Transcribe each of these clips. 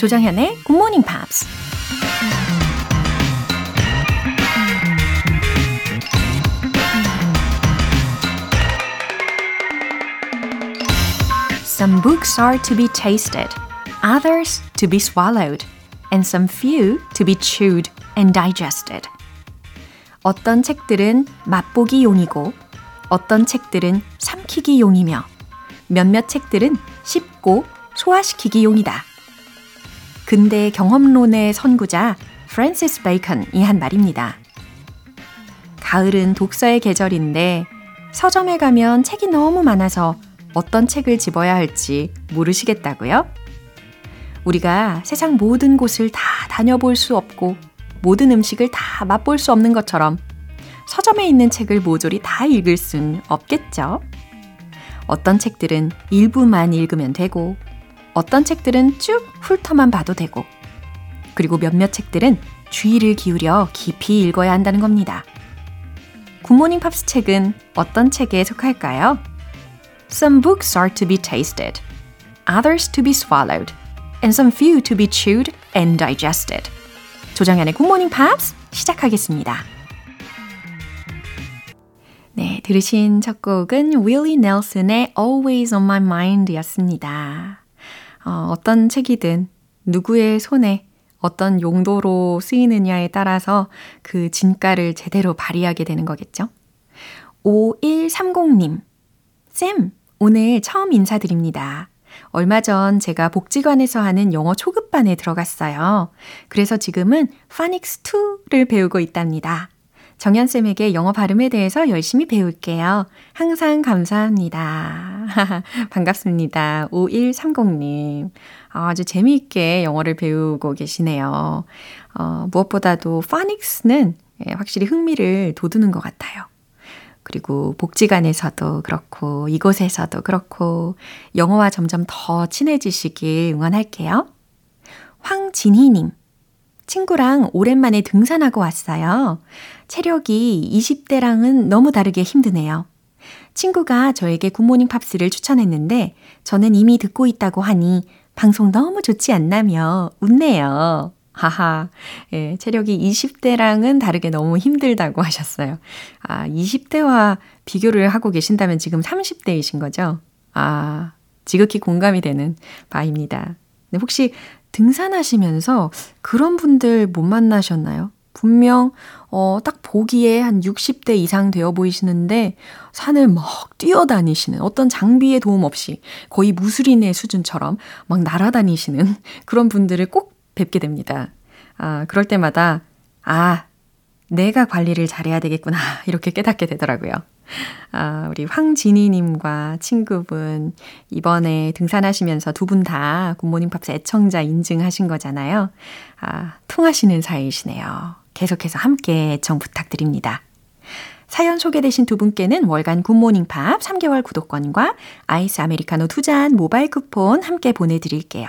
조정현의 Good Morning Pops. Some books are to be tasted, others to be swallowed, and some few to be chewed and digested. 어떤 책들은 맛보기 용이고, 어떤 책들은 삼키기 용이며, 몇몇 책들은 씹고 소화시키기 용이다. 근대 경험론의 선구자 프랜시스 베이컨이 한 말입니다. 가을은 독서의 계절인데 서점에 가면 책이 너무 많아서 어떤 책을 집어야 할지 모르시겠다고요? 우리가 세상 모든 곳을 다 다녀볼 수 없고 모든 음식을 다 맛볼 수 없는 것처럼 서점에 있는 책을 모조리 다 읽을 순 없겠죠? 어떤 책들은 일부만 읽으면 되고, 어떤 책들은 쭉 훑어만 봐도 되고, 그리고 몇몇 책들은 주의를 기울여 깊이 읽어야 한다는 겁니다. 굿모닝 팝스 책은 어떤 책에 속할까요? Some books are to be tasted, others to be swallowed, and some few to be chewed and digested. 조정현의 굿모닝 팝스 시작하겠습니다. 네, 들으신 첫 곡은 윌리 넬슨의 Always on My Mind 였습니다. 어, 어떤 책이든 누구의 손에 어떤 용도로 쓰이느냐에 따라서 그 진가를 제대로 발휘하게 되는 거겠죠. 5130님, 쌤, 오늘 처음 인사드립니다. 얼마 전 제가 복지관에서 하는 영어 초급반에 들어갔어요. 그래서 지금은 파닉스 2를 배우고 있답니다. 정연쌤에게 영어 발음에 대해서 열심히 배울게요. 항상 감사합니다. 반갑습니다. 5130님. 아주 재미있게 영어를 배우고 계시네요. 어, 무엇보다도 파닉스는 확실히 흥미를 돋우는 것 같아요. 그리고 복지관에서도 그렇고 이곳에서도 그렇고 영어와 점점 더 친해지시길 응원할게요. 황진희님. 친구랑 오랜만에 등산하고 왔어요. 체력이 20대랑은 너무 다르게 힘드네요. 친구가 저에게 굿모닝 팝스를 추천했는데 저는 이미 듣고 있다고 하니 방송 너무 좋지 않나며 웃네요. 하하. 예, 체력이 20대랑은 다르게 너무 힘들다고 하셨어요. 아, 20대와 비교를 하고 계신다면 지금 30대이신 거죠? 아, 지극히 공감이 되는 바입니다. 근데 혹시 등산하시면서 그런 분들 못 만나셨나요? 분명, 어, 딱 보기에 한 60대 이상 되어 보이시는데 산을 막 뛰어다니시는 어떤 장비의 도움 없이 거의 무술인의 수준처럼 막 날아다니시는 그런 분들을 꼭 뵙게 됩니다. 아, 그럴 때마다, 아, 내가 관리를 잘해야 되겠구나. 이렇게 깨닫게 되더라고요. 아, 우리 황진희님과 친구분, 이번에 등산하시면서 두 분 다 굿모닝 팝스 애청자 인증하신 거잖아요. 아, 통하시는 사이시네요. 계속해서 함께 애청 부탁드립니다. 사연 소개되신 두 분께는 월간 굿모닝 팝 3개월 구독권과 아이스 아메리카노 두 잔 모바일 쿠폰 함께 보내드릴게요.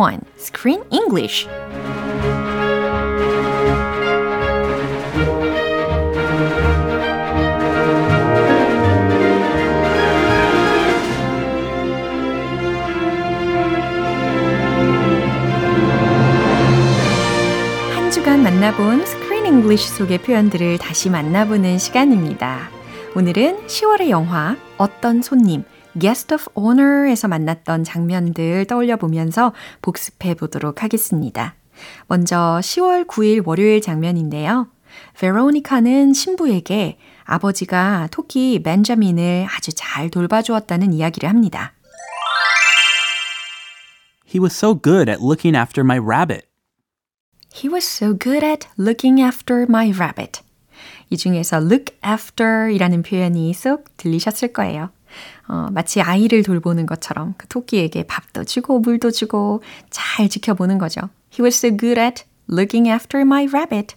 1 Screen English 한 주간 만나본 Screen English 속의 표현들을 다시 만나보는 시간입니다. 오늘은 10월의 영화 어떤 손님 Guest of Honor에서 만났던 장면들 떠올려 보면서 복습해 보도록 하겠습니다. 먼저 10월 9일 월요일 장면인데요. 베로니카는 신부에게 아버지가 토끼 벤자민을 아주 잘 돌봐주었다는 이야기를 합니다. He was so good at looking after my rabbit. He was so good at looking after my rabbit. 이 중에서 look after 이라는 표현이 쏙 들리셨을 거예요. 어, 마치 아이를 돌보는 것처럼 그 토끼에게 밥도 주고 물도 주고 잘 지켜보는 거죠. He was so good at looking after my rabbit.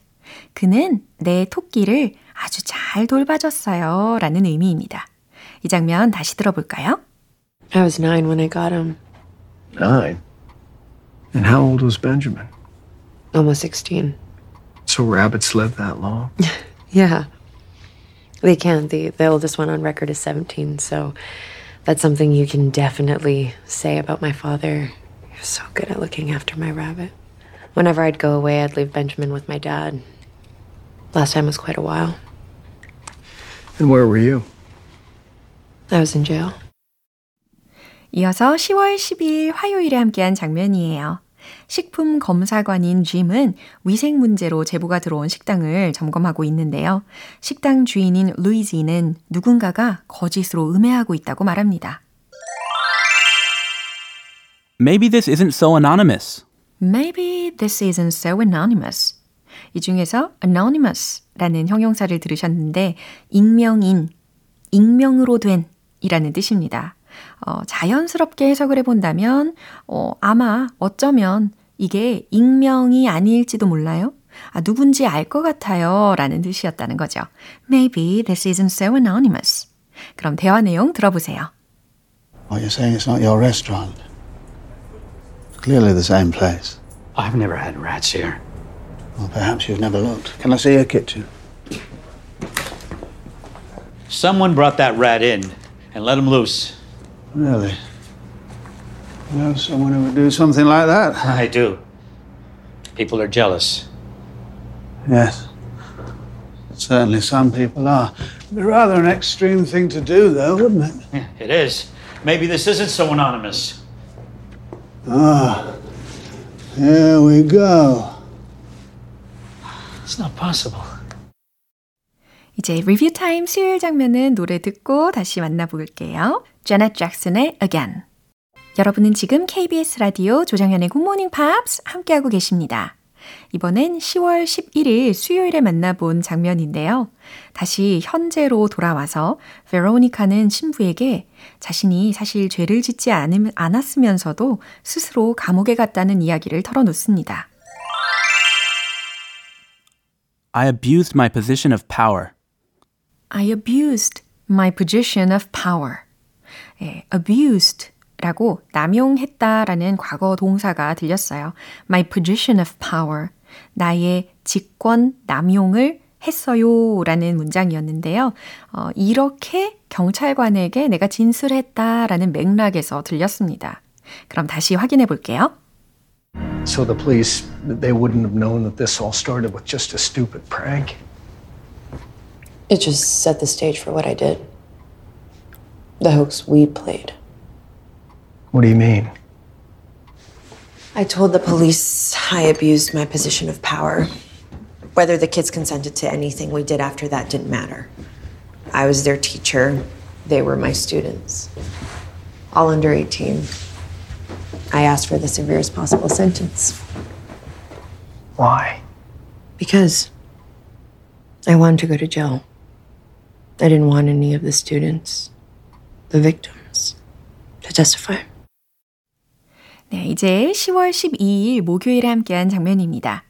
그는 내 토끼를 아주 잘 돌봐줬어요. 라는 의미입니다. 이 장면 다시 들어볼까요? I was nine when I got him. Nine? And how old was Benjamin? Almost 16. So rabbits live that long? Yeah. They can. The, the oldest one on record is 17, so that's something you can definitely say about my father. He was so good at looking after my rabbit. Whenever I'd go away, I'd leave Benjamin with my dad. Last time was quite a while. And where were you? I was in jail. 이어서 10월 12일 화요일에 함께한 장면이에요. 식품 검사관인 짐은 위생 문제로 제보가 들어온 식당을 점검하고 있는데요. 식당 주인인 루이지는 누군가가 거짓으로 음해하고 있다고 말합니다. Maybe this isn't so anonymous. Maybe this isn't so anonymous. 이 중에서 anonymous라는 형용사를 들으셨는데 익명인, 익명으로 된 이라는 뜻입니다. 어, 자연스럽게 해석을 해본다면 어, 아마 어쩌면 이게 익명이 아닐지도 몰라요. 아, 누군지 알 것 같아요. 라는 뜻이었다는 거죠. Maybe this isn't so anonymous. 그럼 대화 내용 들어보세요. What you're saying it's not your restaurant. Clearly the same place. I've never had rats here. Well, perhaps you've never looked. Can I see your kitchen? Someone brought that rat in and let him loose. Really? You know someone who would do something like that? I do. People are jealous. Yes. Certainly some people are. It'd be rather an extreme thing to do, though, wouldn't it? Yeah, it is. Maybe this isn't so anonymous. Ah. Here we go. It's not possible. 이제 리뷰 타임 수요일 장면은 노래 듣고 다시 만나볼게요. 제넷 잭슨의 Again. 여러분은 지금 KBS 라디오 조정현의 굿모닝 팝스 함께하고 계십니다. 이번엔 10월 11일 수요일에 만나본 장면인데요. 다시 현재로 돌아와서 베로니카는 신부에게 자신이 사실 죄를 짓지 않음, 않았으면서도 스스로 감옥에 갔다는 이야기를 털어놓습니다. I abused my position of power. I abused my position of power. 예, abused 라고 남용했다라는 과거 동사가 들렸어요. My position of power. 나의 직권 남용을 했어요. 라는 문장이었는데요. 어, 이렇게 경찰관에게 내가 진술했다 라는 맥락에서 들렸습니다. 그럼 다시 확인해 볼게요. So the police, they wouldn't have known that this all started with just a stupid prank? It just set the stage for what I did. The hoax we played. What do you mean? I told the police I abused my position of power. Whether the kids consented to anything we did after that didn't matter. I was their teacher, they were my students. All under 18. I asked for the severest possible sentence Why? because I wanted to go to jail. I didn't want any of the students, the victims, to testify. 네, 이제 10월 12일 목요일에 함께한 장면입니다.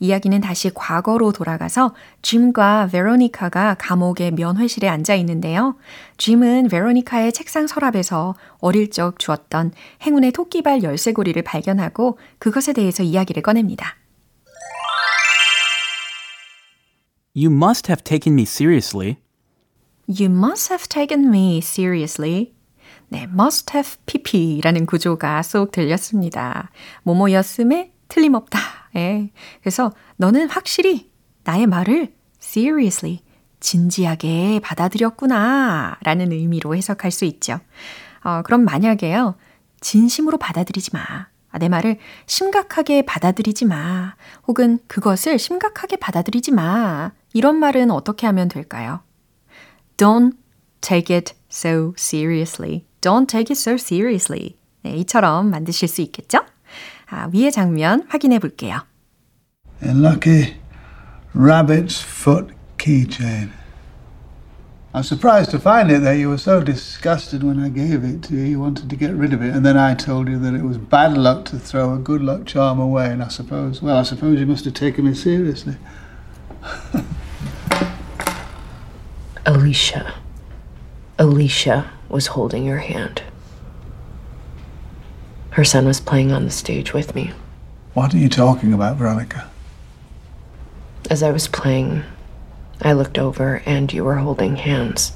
이야기는 다시 과거로 돌아가서 짐과 베로니카가 감옥의 면회실에 앉아 있는데요. 짐은 베로니카의 책상 서랍에서 어릴 적 주었던 행운의 토끼발 열쇠고리를 발견하고 그것에 대해서 이야기를 꺼냅니다. You must have taken me seriously. You must have taken me seriously. 네, must have pp라는 구조가 쏙 들렸습니다. 뭐뭐였음에 틀림없다. 예. 그래서 너는 확실히 나의 말을 seriously, 진지하게 받아들였구나 라는 의미로 해석할 수 있죠. 어, 그럼 만약에요. 진심으로 받아들이지 마. 아, 내 말을 심각하게 받아들이지 마. 혹은 그것을 심각하게 받아들이지 마. 이런 말은 어떻게 하면 될까요? Don't take it so seriously. Don't take it so seriously. 네, 이처럼 만드실 수 있겠죠? 아, 위의 장면 확인해 볼게요. A lucky rabbit's foot keychain. I'm surprised to find it that you were so disgusted when I gave it to you. You wanted to get rid of it, and then I told you that it was bad luck to throw a good luck charm away. And I suppose, well, I suppose you must have taken me seriously. Alicia. Alicia was holding your hand. Her son was playing on the stage with me. What are you talking about, Veronica? As I was playing, I looked over and you were holding hands.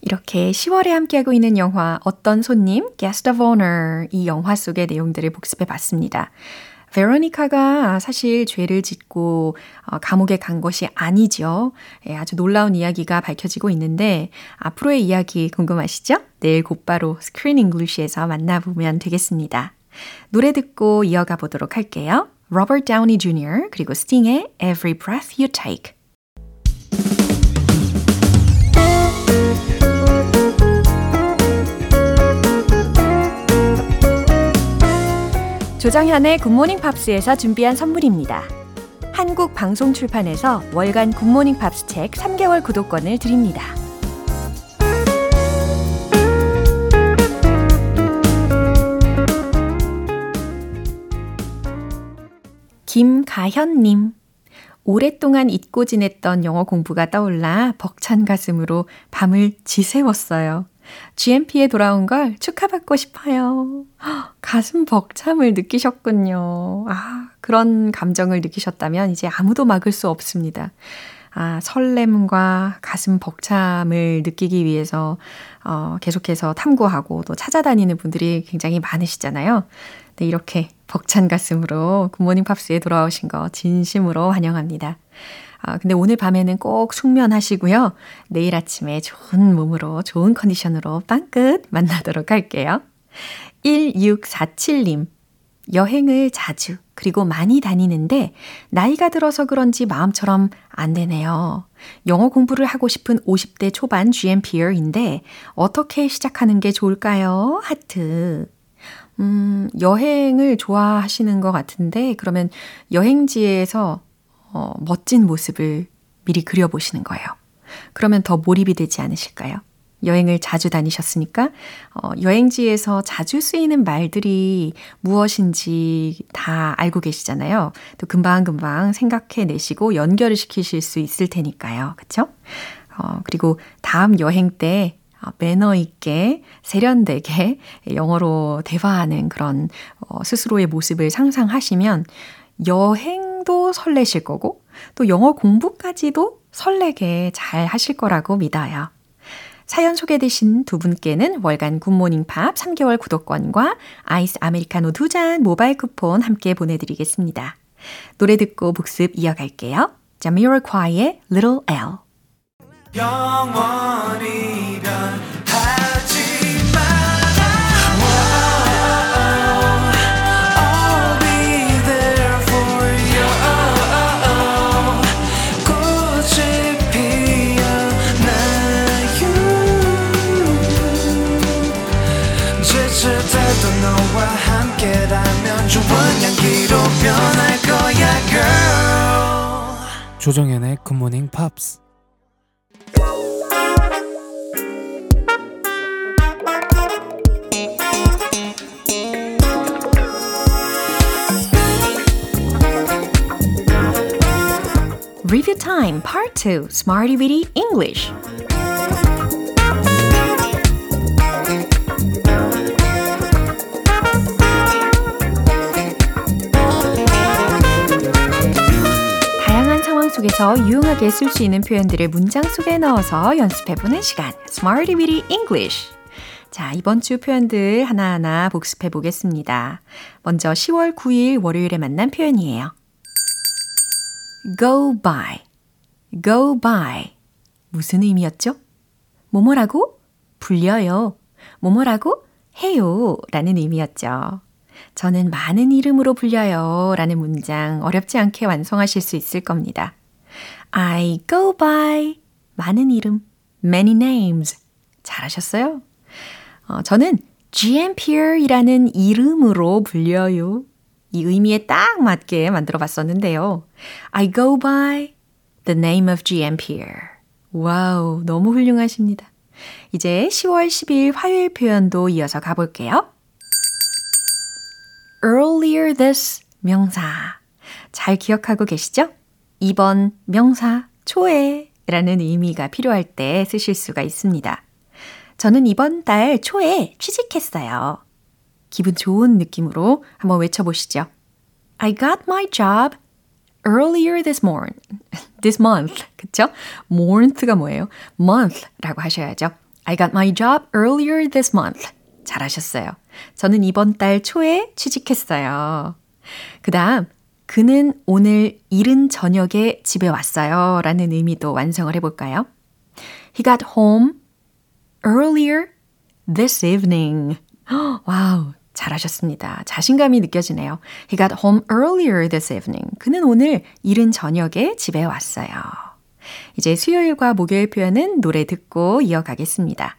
이렇게 10월에 함께하고 있는 영화 어떤 손님, Guest of Honor 이 영화 속의 내용들을 복습해 봤습니다. 베로니카가 사실 죄를 짓고 감옥에 간 것이 아니죠. 예, 아주 놀라운 이야기가 밝혀지고 있는데 앞으로의 이야기 궁금하시죠? 내일 곧바로 Screen English에서 만나보면 되겠습니다. 노래 듣고 이어가 보도록 할게요. Robert Downey Jr. 그리고 스팅의 Every Breath You Take. 조정현의 굿모닝 팝스에서 준비한 선물입니다. 한국 방송 출판에서 월간 굿모닝 팝스 책 3개월 구독권을 드립니다. 김가현님. 오랫동안 잊고 지냈던 영어 공부가 떠올라 벅찬 가슴으로 밤을 지새웠어요. GMP에 돌아온 걸 축하받고 싶어요. 가슴 벅참을 느끼셨군요. 아, 그런 감정을 느끼셨다면 이제 아무도 막을 수 없습니다. 아, 설렘과 가슴 벅참을 느끼기 위해서 어, 계속해서 탐구하고 또 찾아다니는 분들이 굉장히 많으시잖아요. 네, 이렇게 벅찬 가슴으로 굿모닝 팝스에 돌아오신 거 진심으로 환영합니다. 아, 근데 오늘 밤에는 꼭 숙면하시고요. 내일 아침에 좋은 몸으로, 좋은 컨디션으로 빵끝 만나도록 할게요. 1647님. 여행을 자주, 그리고 많이 다니는데, 나이가 들어서 그런지 마음처럼 안 되네요. 영어 공부를 하고 싶은 50대 초반 GMPR인데, 어떻게 시작하는 게 좋을까요? 하트. 음, 여행을 좋아하시는 것 같은데, 그러면 여행지에서 어, 멋진 모습을 미리 그려보시는 거예요. 그러면 더 몰입이 되지 않으실까요? 여행을 자주 다니셨으니까 어, 여행지에서 자주 쓰이는 말들이 무엇인지 다 알고 계시잖아요. 또 금방금방 생각해 내시고 연결을 시키실 수 있을 테니까요. 그쵸? 어, 그리고 다음 여행 때 어, 매너 있게 세련되게 영어로 대화하는 그런 어, 스스로의 모습을 상상하시면 여행 도 설레실 거고 또 영어 공부까지도 설레게 잘 하실 거라고 믿어요. 사연 소개되신 두 분께는 월간 굿모닝 팝 3개월 구독권과 아이스 아메리카노 두 잔 모바일 쿠폰 함께 보내드리겠습니다. 노래 듣고 복습 이어갈게요. 자미로콰이의 Little L 조정현의 굿모닝 팝스 Review Time Part 2 Smarty Weedy English 속에서 유용하게 쓸 수 있는 표현들을 문장 속에 넣어서 연습해보는 시간 Smarty Weedy English 자, 이번 주 표현들 하나하나 복습해 보겠습니다. 먼저 10월 9일 월요일에 만난 표현이에요. go by. go by. 무슨 의미였죠? 뭐뭐라고? 불려요. 뭐뭐라고? 해요. 라는 의미였죠. 저는 많은 이름으로 불려요. 라는 문장 어렵지 않게 완성하실 수 있을 겁니다. I go by 많은 이름, many names. 잘하셨어요? 어, 저는 GMPR이라는 이름으로 불려요. 이 의미에 딱 맞게 만들어 봤었는데요. I go by the name of GMPR. 와우, 너무 훌륭하십니다. 이제 10월 10일 화요일 표현도 이어서 가볼게요. earlier this 명사. 잘 기억하고 계시죠? 2번 명사 초에 라는 의미가 필요할 때 쓰실 수가 있습니다. 저는 이번 달 초에 취직했어요. 기분 좋은 느낌으로 한번 외쳐보시죠. I got my job earlier this morning. this month. 그쵸? month가 뭐예요? month라고 하셔야죠. I got my job earlier this month. 잘하셨어요. 저는 이번 달 초에 취직했어요. 그 다음, 그는 오늘 이른 저녁에 집에 왔어요. 라는 의미도 완성을 해볼까요? He got home earlier this evening. 와우, 잘하셨습니다. 자신감이 느껴지네요. He got home earlier this evening. 그는 오늘 이른 저녁에 집에 왔어요. 이제 수요일과 목요일 표현은 노래 듣고 이어가겠습니다.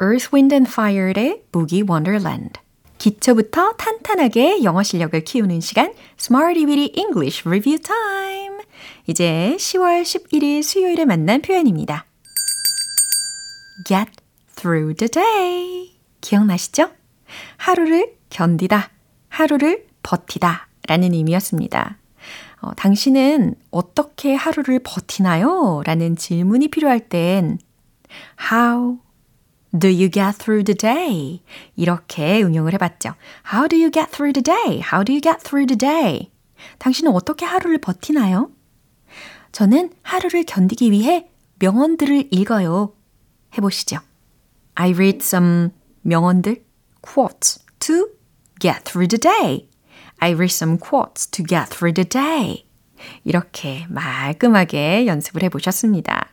Earth, Wind and Fire의 Boogie Wonderland. 기초부터 탄탄하게 영어 실력을 키우는 시간 Smarty Weedy English Review Time. 이제 10월 11일 수요일에 만난 표현입니다. Get through the day. 기억나시죠? 하루를 견디다, 하루를 버티다 라는 의미였습니다. 어, 당신은 어떻게 하루를 버티나요? 라는 질문이 필요할 땐 How do you get through the day? 이렇게 응용을 해봤죠. How do you get through the day? How do you get through the day? 당신은 어떻게 하루를 버티나요? 저는 하루를 견디기 위해 명언들을 읽어요. 해보시죠. I read some 명언들, quotes to get through the day. I read some quotes to get through the day. 이렇게 말끔하게 연습을 해 보셨습니다.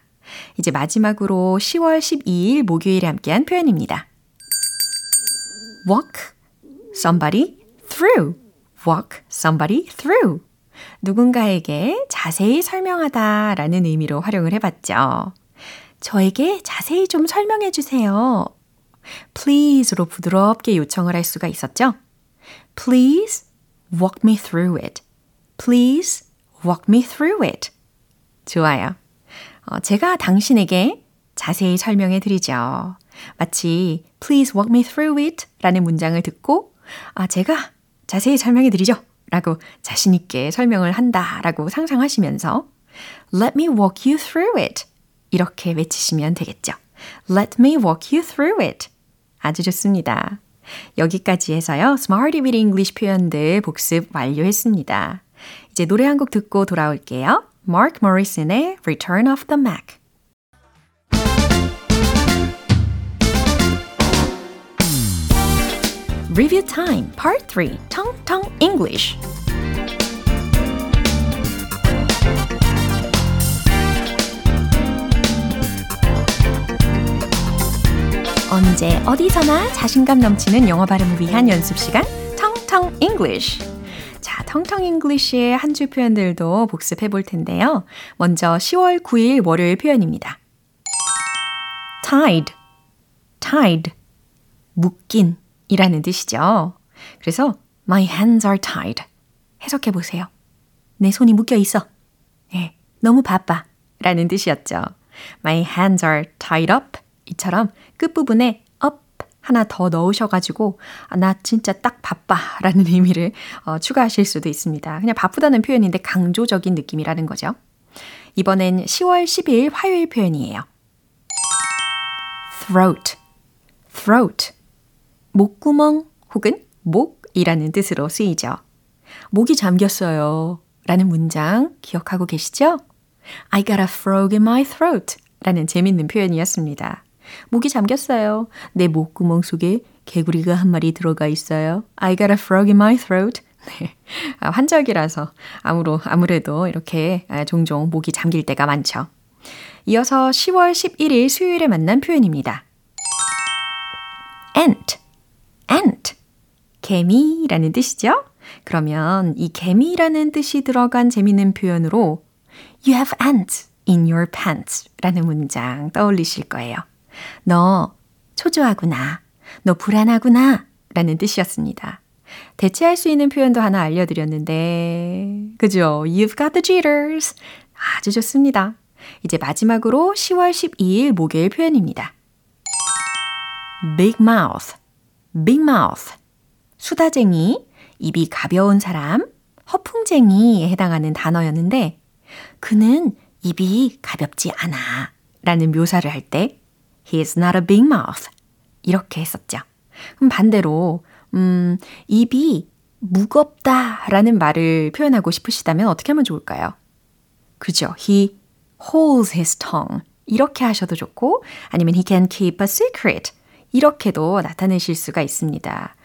이제 마지막으로 10월 12일 목요일에 함께한 표현입니다. walk somebody through. walk somebody through. 누군가에게 자세히 설명하다 라는 의미로 활용을 해봤죠. 저에게 자세히 좀 설명해 주세요. please로 부드럽게 요청을 할 수가 있었죠. Please walk me through it. Please walk me through it. 좋아요. 어, 제가 당신에게 자세히 설명해 드리죠. 마치 please walk me through it 라는 문장을 듣고 아, 제가 자세히 설명해 드리죠. 라고 자신있게 설명을 한다 라고 상상하시면서 let me walk you through it 이렇게 외치시면 되겠죠. let me walk you through it 아주 좋습니다. 여기까지 해서요. Smarty with English 표현들 복습 완료했습니다. 이제 노래 한 곡 듣고 돌아올게요. Mark Morrison의 Return of the Mac. Review Time Part 3 Tong Tong English 언제 어디서나 자신감 넘치는 영어 발음을 위한 연습 시간 텅텅 English. 자, 텅텅 English의 한 줄 표현들도 복습해 볼 텐데요. 먼저 10월 9일 월요일 표현입니다. tied, tied, 묶인 이라는 뜻이죠. 그래서 my hands are tied. 해석해 보세요. 내 손이 묶여 있어. 네, 너무 바빠. 라는 뜻이었죠. My hands are tied up. 이처럼 끝부분에 하나 더 넣으셔가지고 아, 나 진짜 딱 바빠 라는 의미를 어, 추가하실 수도 있습니다. 그냥 바쁘다는 표현인데 강조적인 느낌이라는 거죠. 이번엔 10월 10일 화요일 표현이에요. throat, throat. 목구멍 혹은 목이라는 뜻으로 쓰이죠. 목이 잠겼어요. 라는 문장 기억하고 계시죠? I got a frog in my throat 라는 재밌는 표현이었습니다. 목이 잠겼어요. 내 목구멍 속에 개구리가 한 마리 들어가 있어요. I got a frog in my throat. 네. 아, 환절기라서 아무로, 아무래도 이렇게 아, 종종 목이 잠길 때가 많죠. 이어서 10월 11일 수요일에 만난 표현입니다. ant, ant. 개미라는 뜻이죠? 그러면 이 개미라는 뜻이 들어간 재미있는 표현으로 You have ants in your pants 라는 문장 떠올리실 거예요. 너 초조하구나. 너 불안하구나. 라는 뜻이었습니다. 대체할 수 있는 표현도 하나 알려드렸는데, 그죠? You've got the jitters. 아주 좋습니다. 이제 마지막으로 10월 12일 목요일 표현입니다. big mouth, big mouth. 수다쟁이, 입이 가벼운 사람, 허풍쟁이에 해당하는 단어였는데, 그는 입이 가볍지 않아 라는 묘사를 할 때, He's not a big mouth. 이렇게 했었죠. 그럼 반대로, 음, 입이 무겁다 라는 말을 표현하고 싶으시다면 어떻게 하면 좋을까요? 그죠? He holds his tongue. 이렇게 하셔도 좋고, 아니면 he can keep a secret. 이렇게도 나타내실 수가 있습니다.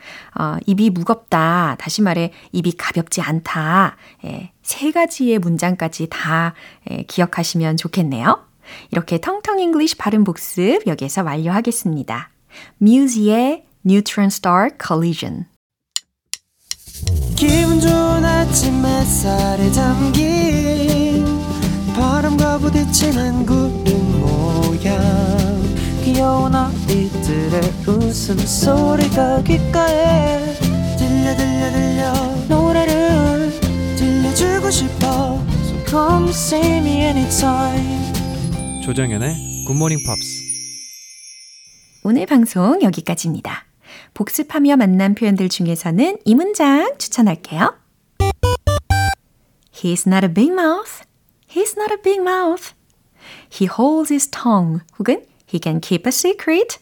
어, 입이 무겁다. 다시 말해, 입이 가볍지 않다. 예, 세 가지의 문장까지 다 예, 기억하시면 좋겠네요. 이렇게 텅텅 English 발음 복습 여기에서 완료하겠습니다. 뮤즈의 Neutron Star Collision. 기분 좋은 아침 햇살에 담긴 바람과 부딪히는 구름 모양 귀여운 아이들의 웃음소리가 귓가에 들려 들려 들려 노래를 들려주고 싶어 So come see me anytime 조정연의 굿모닝 팝스 오늘 방송 여기까지입니다. 복습하며 만난 표현들 중에서는 이 문장 추천할게요. He's not a big mouth. He's not a big mouth. He holds his tongue. 혹은 He can keep a secret.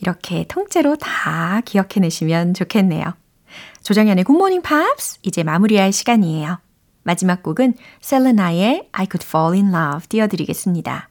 이렇게 통째로 다 기억해내시면 좋겠네요. 조정연의 굿모닝 팝스 이제 마무리할 시간이에요. 마지막 곡은 셀레나의 I Could Fall in Love 띄워드리겠습니다.